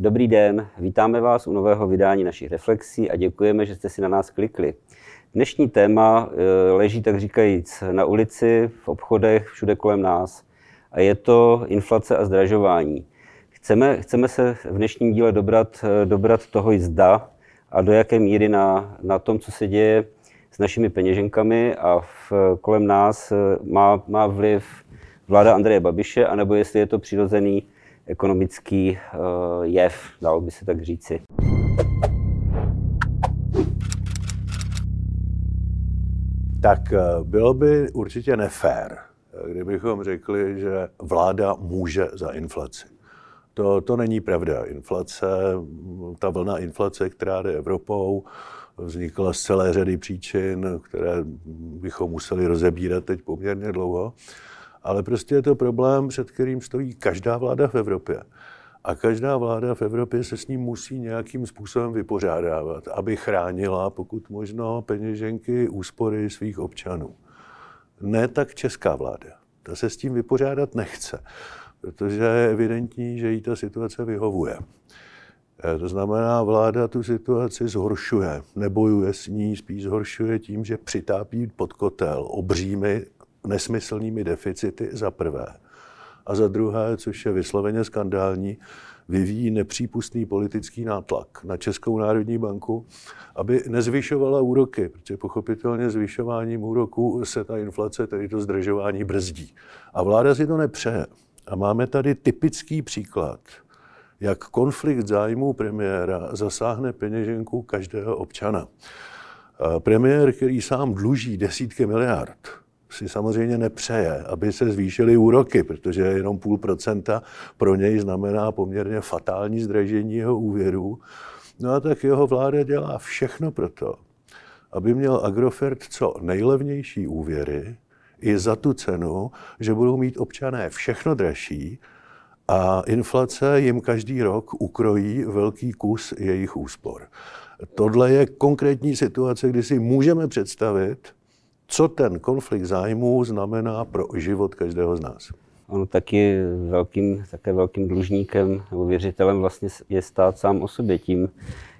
Dobrý den, vítáme vás u nového vydání našich reflexí a děkujeme, že jste si na nás klikli. Dnešní téma eh, leží tak říkajíc na ulici, v obchodech, všude kolem nás a je to inflace a zdražování. Chceme, chceme se v dnešním díle dobrat, eh, dobrat toho zda a do jaké míry na, na tom, co se děje s našimi peněženkami a v, kolem nás eh, má, má vliv vláda Andreje Babiše, anebo jestli je to přirozený ekonomický uh, jev, dalo by se tak říci. Tak eh, bylo by určitě nefér, kdybychom řekli, že vláda může za inflaci. To, to není pravda. Inflace, ta vlna inflace, která jde Evropou, vznikla z celé řady příčin, které bychom museli rozebírat teď poměrně dlouho. Ale prostě je to problém, před kterým stojí každá vláda v Evropě. A každá vláda v Evropě se s ním musí nějakým způsobem vypořádávat, aby chránila, pokud možno, peněženky, úspory svých občanů. Ne tak česká vláda. Ta se s tím vypořádat nechce, protože je evidentní, že jí ta situace vyhovuje. Eh, to znamená, vláda tu situaci zhoršuje, nebojuje s ní, spíš zhoršuje tím, že přitápí pod kotel obřími nesmyslnými deficity za prvé. A za druhé, což je vysloveně skandální, vyvíjí nepřípustný politický nátlak na Českou národní banku, aby nezvyšovala úroky, protože pochopitelně zvyšováním úroků se ta inflace, tedy to zdržování, brzdí. A vláda si to nepřeje. A máme tady typický příklad, jak konflikt zájmů premiéra zasáhne peněženku každého občana. Premiér, který sám dluží desítky miliard, si samozřejmě nepřeje, aby se zvýšily úroky, protože jenom půl procenta pro něj znamená poměrně fatální zdražení jeho úvěrů. No a tak jeho vláda dělá všechno pro to, aby měl Agrofert co nejlevnější úvěry i za tu cenu, že budou mít občané všechno dražší a inflace jim každý rok ukrojí velký kus jejich úspor. Tohle je konkrétní situace, kdy si můžeme představit, co ten konflikt zájmů znamená pro život každého z nás. Ono taky velkým, také velkým dlužníkem nebo věřitelem vlastně je stát sám o sobě tím,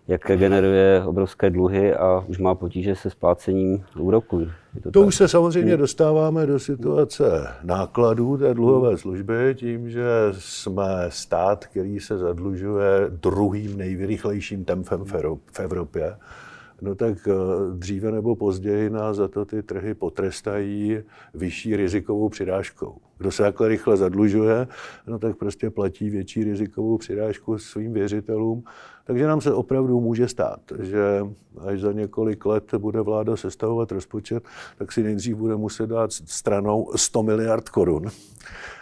jak generuje obrovské dluhy a už má potíže se splácením úroků. To, to už se samozřejmě dostáváme do situace nákladů té dluhové služby tím, že jsme stát, který se zadlužuje druhým nejrychlejším tempem v Evropě no tak eh, dříve nebo později nás za to ty trhy potrestají vyšší rizikovou přirážkou. Kdo se takhle rychle zadlužuje, no tak prostě platí větší rizikovou přirážku svým věřitelům. Takže nám se opravdu může stát, že až za několik let bude vláda sestavovat rozpočet, tak si nejdřív bude muset dát stranou 100 miliard korun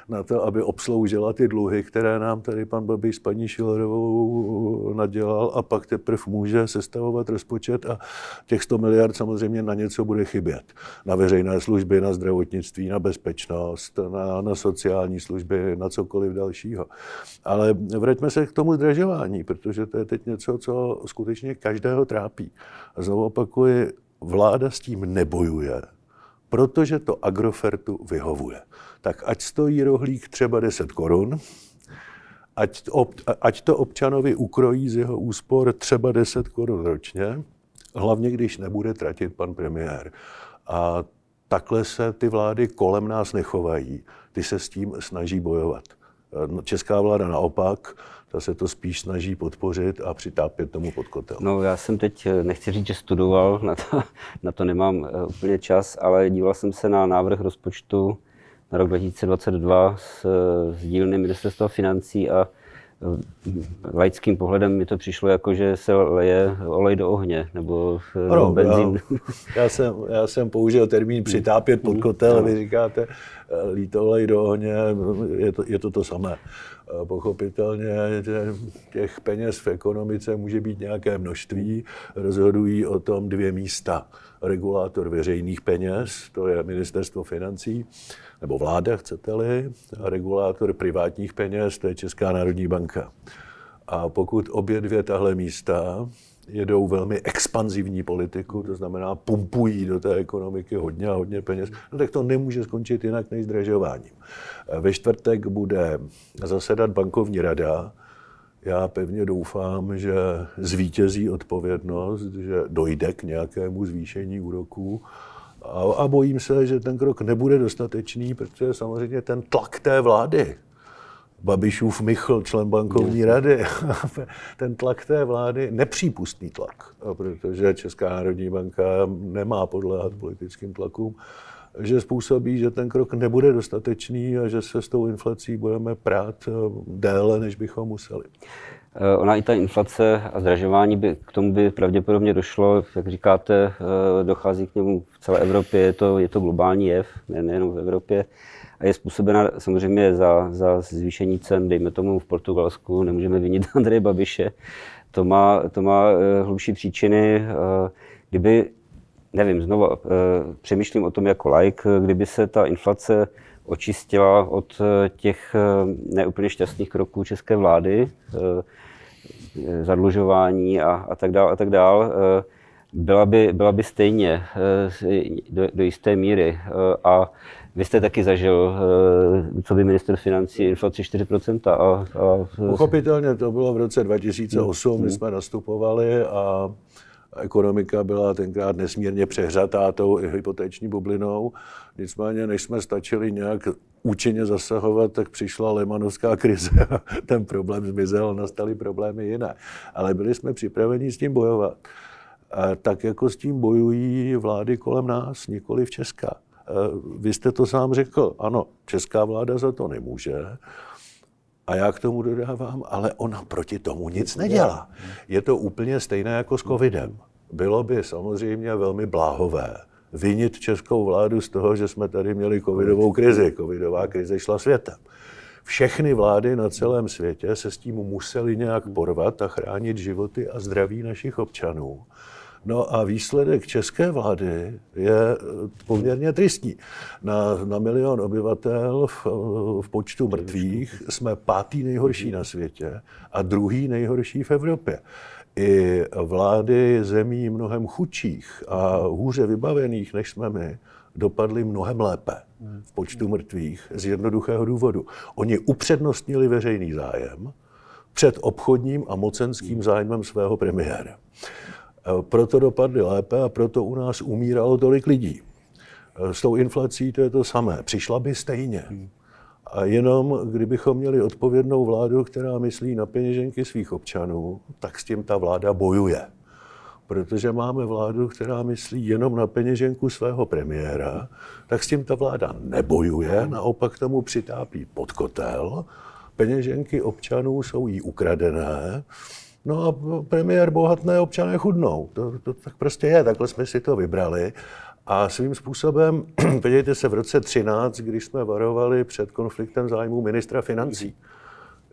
na to, aby obsloužila ty dluhy, které nám tady pan Babiš s paní Šilerovou nadělal a pak teprve může sestavovat rozpočet a těch 100 miliard samozřejmě na něco bude chybět. Na veřejné služby, na zdravotnictví, na bezpečnost, na, na sociální služby, na cokoliv dalšího. Ale vraťme se k tomu zdražování, protože to je teď něco, co skutečně každého trápí. A znovu opakuji, vláda s tím nebojuje, protože to Agrofertu vyhovuje tak ať stojí rohlík třeba 10 korun, ať, ať to občanovi ukrojí z jeho úspor třeba 10 korun ročně, hlavně když nebude tratit pan premiér. A takhle se ty vlády kolem nás nechovají. Ty se s tím snaží bojovat. Česká vláda naopak, ta se to spíš snaží podpořit a přitápět tomu pod kotel. No já jsem teď, nechci říct, že studoval, na to, na to nemám eh, úplně čas, ale díval jsem se na návrh rozpočtu na rok 2022 z, z dílny ministerstva financí a eh, laickým pohledem mi to přišlo jako, že se leje olej do ohně, nebo eh, ano, benzín. Já, já, jsem, já jsem použil termín přitápět pod kotel, vy říkáte eh, lít olej do ohně, je to, je to to samé. Pochopitelně těch peněz v ekonomice může být nějaké množství, rozhodují o tom dvě místa. Regulátor veřejných peněz, to je ministerstvo financí, nebo vláda, chcete-li, a regulátor privátních peněz, to je Česká národní banka. A pokud obě dvě tahle místa jedou velmi expanzivní politiku, to znamená pumpují do té ekonomiky hodně a hodně peněz, no tak to nemůže skončit jinak než zdražováním. Ve čtvrtek bude zasedat bankovní rada, Já pevně doufám, že zvítězí odpovědnost, že dojde k nějakému zvýšení úroků. A, a bojím se, že ten krok nebude dostatečný, protože samozřejmě ten tlak té vlády, Babišův Michl, člen bankovní rady, ten tlak té vlády, nepřípustný tlak, protože Česká národní banka nemá podléhat politickým tlakům, že způsobí, že ten krok nebude dostatečný a že se s tou inflací budeme prát eh, déle, než bychom museli. Eh, ona i ta inflace a zdražování by, k tomu by pravděpodobně došlo, jak říkáte, eh, dochází k němu v celé Evropě, je to, je to globální jev, nejenom v Evropě a je způsobena samozřejmě za, za zvýšení cen, dejme tomu v Portugalsku, nemůžeme vinit Andreje Babiše, to má, to má hlubší příčiny. Kdyby nevím, znovu eh, přemýšlím o tom jako like, kdyby se ta inflace očistila od eh, těch eh, neúplně šťastných kroků české vlády, zadlužování a, a tak dále, a tak dále, byla by, byla by stejně do, do jisté míry. A vy jste taky zažil, co by minister financí, inflaci 4%. A, a... Pochopitelně to bylo v roce 2008, kdy jsme nastupovali a ekonomika byla tenkrát nesmírně přehřatá tou hypotéční bublinou. Nicméně, než jsme stačili nějak účinně zasahovat, tak přišla Lemanovská krize a ten problém zmizel, nastaly problémy jiné. Ale byli jsme připraveni s tím bojovat. Tak jako s tím bojují vlády kolem nás, nikoli v Česká. Vy jste to sám řekl, ano, česká vláda za to nemůže, a já k tomu dodávám, ale ona proti tomu nic nedělá. Je to úplně stejné jako s covidem. Bylo by samozřejmě velmi bláhové vinit českou vládu z toho, že jsme tady měli covidovou krizi. Covidová krize šla světem. Všechny vlády na celém světě se s tím museli nějak porvat a chránit životy a zdraví našich občanů. No a výsledek české vlády je poměrně tristní. Na, na milion obyvatel v, v počtu mrtvých jsme pátý nejhorší na světě a druhý nejhorší v Evropě. I vlády zemí mnohem chudších a hůře vybavených, než jsme my, dopadly mnohem lépe v počtu mrtvých z jednoduchého důvodu. Oni upřednostnili veřejný zájem před obchodním a mocenským zájmem svého premiéra. Proto dopadly lépe a proto u nás umíralo tolik lidí. Eh, s tou inflací to je to samé. Přišla by stejně. A jenom kdybychom měli odpovědnou vládu, která myslí na peněženky svých občanů, tak s tím ta vláda bojuje. Protože máme vládu, která myslí jenom na peněženku svého premiéra, tak s tím ta vláda nebojuje, naopak tomu přitápí pod kotel. Peněženky občanů jsou jí ukradené No a premiér bohatné, občané chudnou. To, to tak prostě je, takhle jsme si to vybrali. A svým způsobem, podívejte se, v roce 13, když jsme varovali před konfliktem zájmů ministra financí,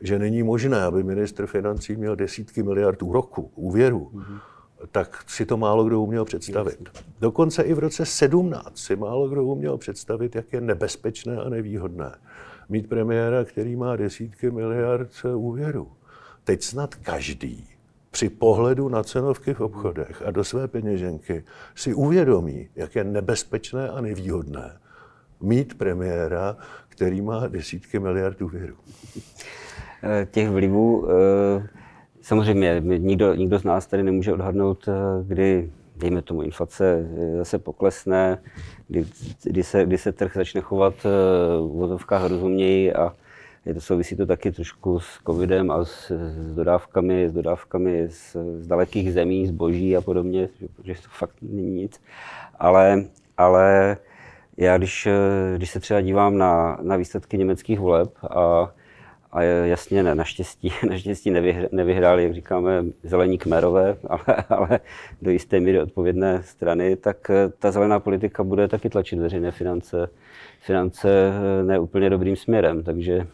že není možné, aby ministr financí měl desítky miliard úroků, úvěrů, mm-hmm. tak si to málo kdo uměl představit. Dokonce i v roce 17 si málo kdo uměl představit, jak je nebezpečné a nevýhodné mít premiéra, který má desítky miliard úvěrů. Teď snad každý při pohledu na cenovky v obchodech a do své peněženky si uvědomí, jak je nebezpečné a nevýhodné mít premiéra, který má desítky miliard úvěrů. Eh, těch vlivů, eh, samozřejmě nikdo, nikdo z nás tady nemůže odhadnout, eh, kdy, dejme tomu, inflace zase poklesne, kdy, kdy, se, kdy se trh začne chovat v vozovkách rozuměji a je to souvisí to taky trošku s covidem a s, s dodávkami, s dodávkami z, z dalekých zemí, zboží a podobně, protože to fakt není nic. Ale, ale já když, když se třeba dívám na, na výsledky německých voleb a, a jasně ne, naštěstí, naštěstí nevyhr, nevyhráli, jak říkáme, zelení kmerové, ale, ale do jisté míry odpovědné strany, tak ta zelená politika bude taky tlačit veřejné finance, finance neúplně dobrým směrem. Takže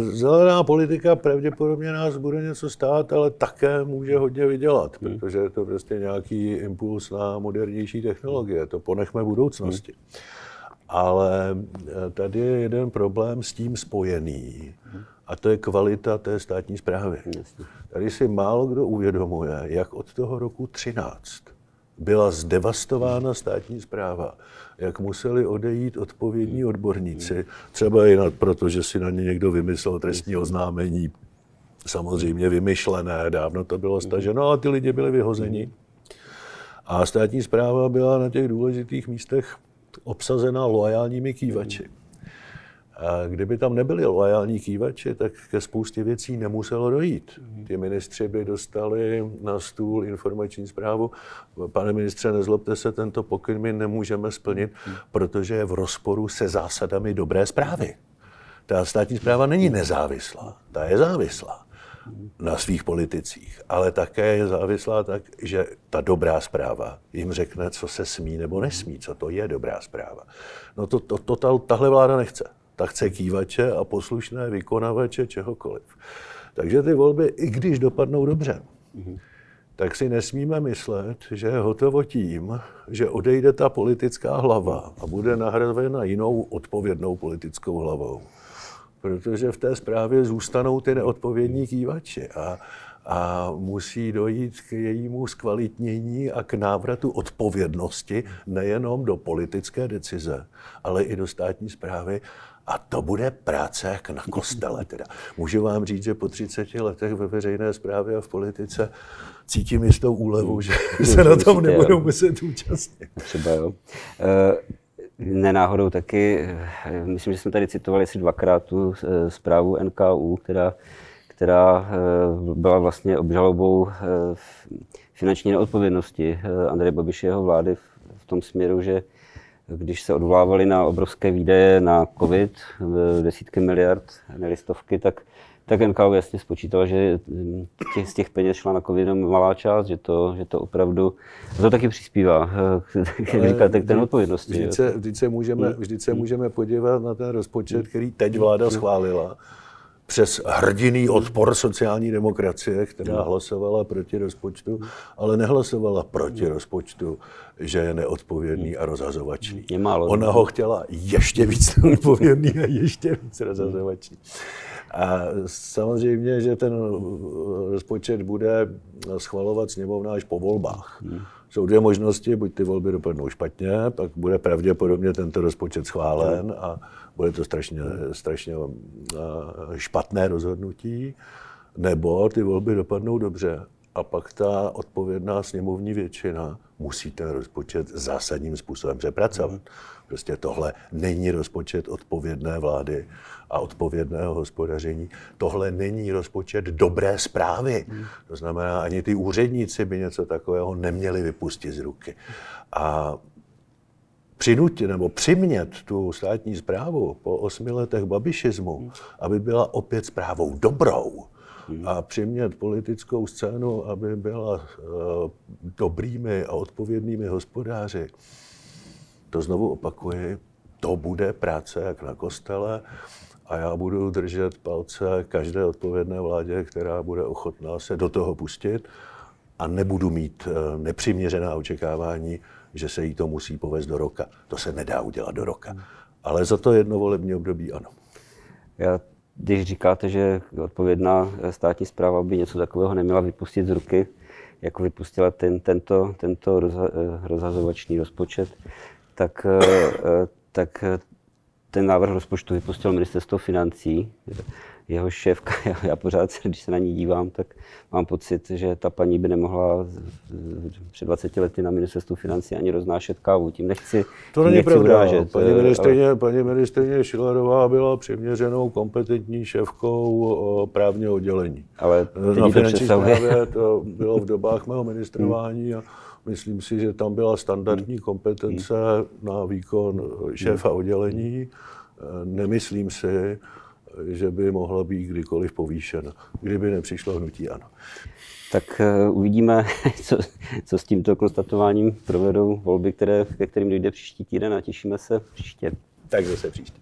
Zelená politika pravděpodobně nás bude něco stát, ale také může hodně vydělat, hmm. protože je to prostě nějaký impuls na modernější technologie. To ponechme budoucnosti. Hmm. Ale eh, tady je jeden problém s tím spojený. A to je kvalita té státní zprávy. Tady si málo kdo uvědomuje, jak od toho roku 13 byla zdevastována státní zpráva jak museli odejít odpovědní odborníci, třeba i proto, že si na ně někdo vymyslel trestní oznámení samozřejmě vymyšlené, dávno to bylo staženo, ale ty lidi byli vyhozeni. A státní zpráva byla na těch důležitých místech obsazena loajálními kývači. A kdyby tam nebyli loajální kývači, tak ke spoustě věcí nemuselo dojít. Ty ministři by dostali na stůl informační zprávu. Pane ministře, nezlobte se, tento pokyn my nemůžeme splnit, protože je v rozporu se zásadami dobré zprávy. Ta státní zpráva není nezávislá, ta je závislá na svých politicích, ale také je závislá tak, že ta dobrá zpráva jim řekne, co se smí nebo nesmí, co to je dobrá zpráva. No to, to, to ta, tahle vláda nechce. Ta chce kývače a poslušné vykonavače čehokoliv. Takže ty volby, i když dopadnou dobře, tak si nesmíme myslet, že je hotovo tím, že odejde ta politická hlava a bude nahrazena jinou odpovědnou politickou hlavou protože v té zprávě zůstanou ty neodpovědní kývači a, a musí dojít k jejímu zkvalitnění a k návratu odpovědnosti nejenom do politické decize, ale i do státní zprávy. A to bude práce jak na kostele. Teda. Můžu vám říct, že po 30 letech ve veřejné správě a v politice cítím jistou úlevu, že se na tom nebudou muset účastnit. Třeba jo. Uh, nenáhodou taky, eh, myslím, že jsme tady citovali asi dvakrát tu eh, zprávu NKU, která, která eh, byla vlastně obžalobou finanční neodpovědnosti Andreje Babiše jeho vlády v tom směru, že když se odvolávali na obrovské výdaje na COVID, desítky miliard, ne stovky, tak tak NKU jasně spočítal, že těch, z těch peněz šla na covid jenom malá část, že to, že to opravdu, a to taky přispívá, jak říkáte, k té odpovědnosti. Vždyť se, vždyť, se můžeme, vždyť se můžeme podívat na ten rozpočet, který teď vláda schválila, přes hrdiný odpor sociální demokracie, která hmm. hlasovala proti rozpočtu, ale nehlasovala proti rozpočtu, že je neodpovědný a rozhazovačný. Je málo. Ona ho chtěla ještě víc neodpovědný a ještě víc rozhazovačný. A samozřejmě, že ten rozpočet bude schvalovat sněmovna až po volbách. Jsou dvě možnosti, buď ty volby dopadnou špatně, pak bude pravděpodobně tento rozpočet schválen a bude to strašně, strašně špatné rozhodnutí, nebo ty volby dopadnou dobře a pak ta odpovědná sněmovní většina musí ten rozpočet zásadním způsobem přepracovat. Hmm. Prostě tohle není rozpočet odpovědné vlády a odpovědného hospodaření. Tohle není rozpočet dobré zprávy. Hmm. To znamená, ani ty úředníci by něco takového neměli vypustit z ruky. A přinutit nebo přimět tu státní zprávu po osmi letech babišismu, hmm. aby byla opět zprávou dobrou. A přimět politickou scénu, aby byla uh, dobrými a odpovědnými hospodáři, to znovu opakuji, to bude práce jak na kostele a já budu držet palce každé odpovědné vládě, která bude ochotná se do toho pustit a nebudu mít eh, nepřiměřená očekávání, že se jí to musí povést do roka. To se nedá udělat do roka. Ale za to jedno volební období ano. Já, když říkáte, že odpovědná státní zpráva by něco takového neměla vypustit z ruky, jako vypustila ten, tento, tento rozha, eh, rozhazovačný rozpočet, tak, eh, tak ten návrh rozpočtu vypustil ministerstvo financí. Jeho šéfka, já, pořád, když se na ní dívám, tak mám pocit, že ta paní by nemohla před 20 lety na ministerstvu financí ani roznášet kávu. Tím nechci To není pravda. Urážet, paní, ministrině, ale... paní ministrině Šilerová byla přiměřenou kompetentní šéfkou právního oddělení. Ale na finanční správě to bylo v dobách mého ministrování a Myslím si, že tam byla standardní hmm. kompetence na výkon šéfa hmm. oddělení. Nemyslím si, že by mohla být kdykoliv povýšena, kdyby nepřišlo hnutí ano. Tak uh, uvidíme, co, co s tímto konstatováním provedou volby, které, ke kterým dojde příští týden a těšíme se příště. Tak zase příště.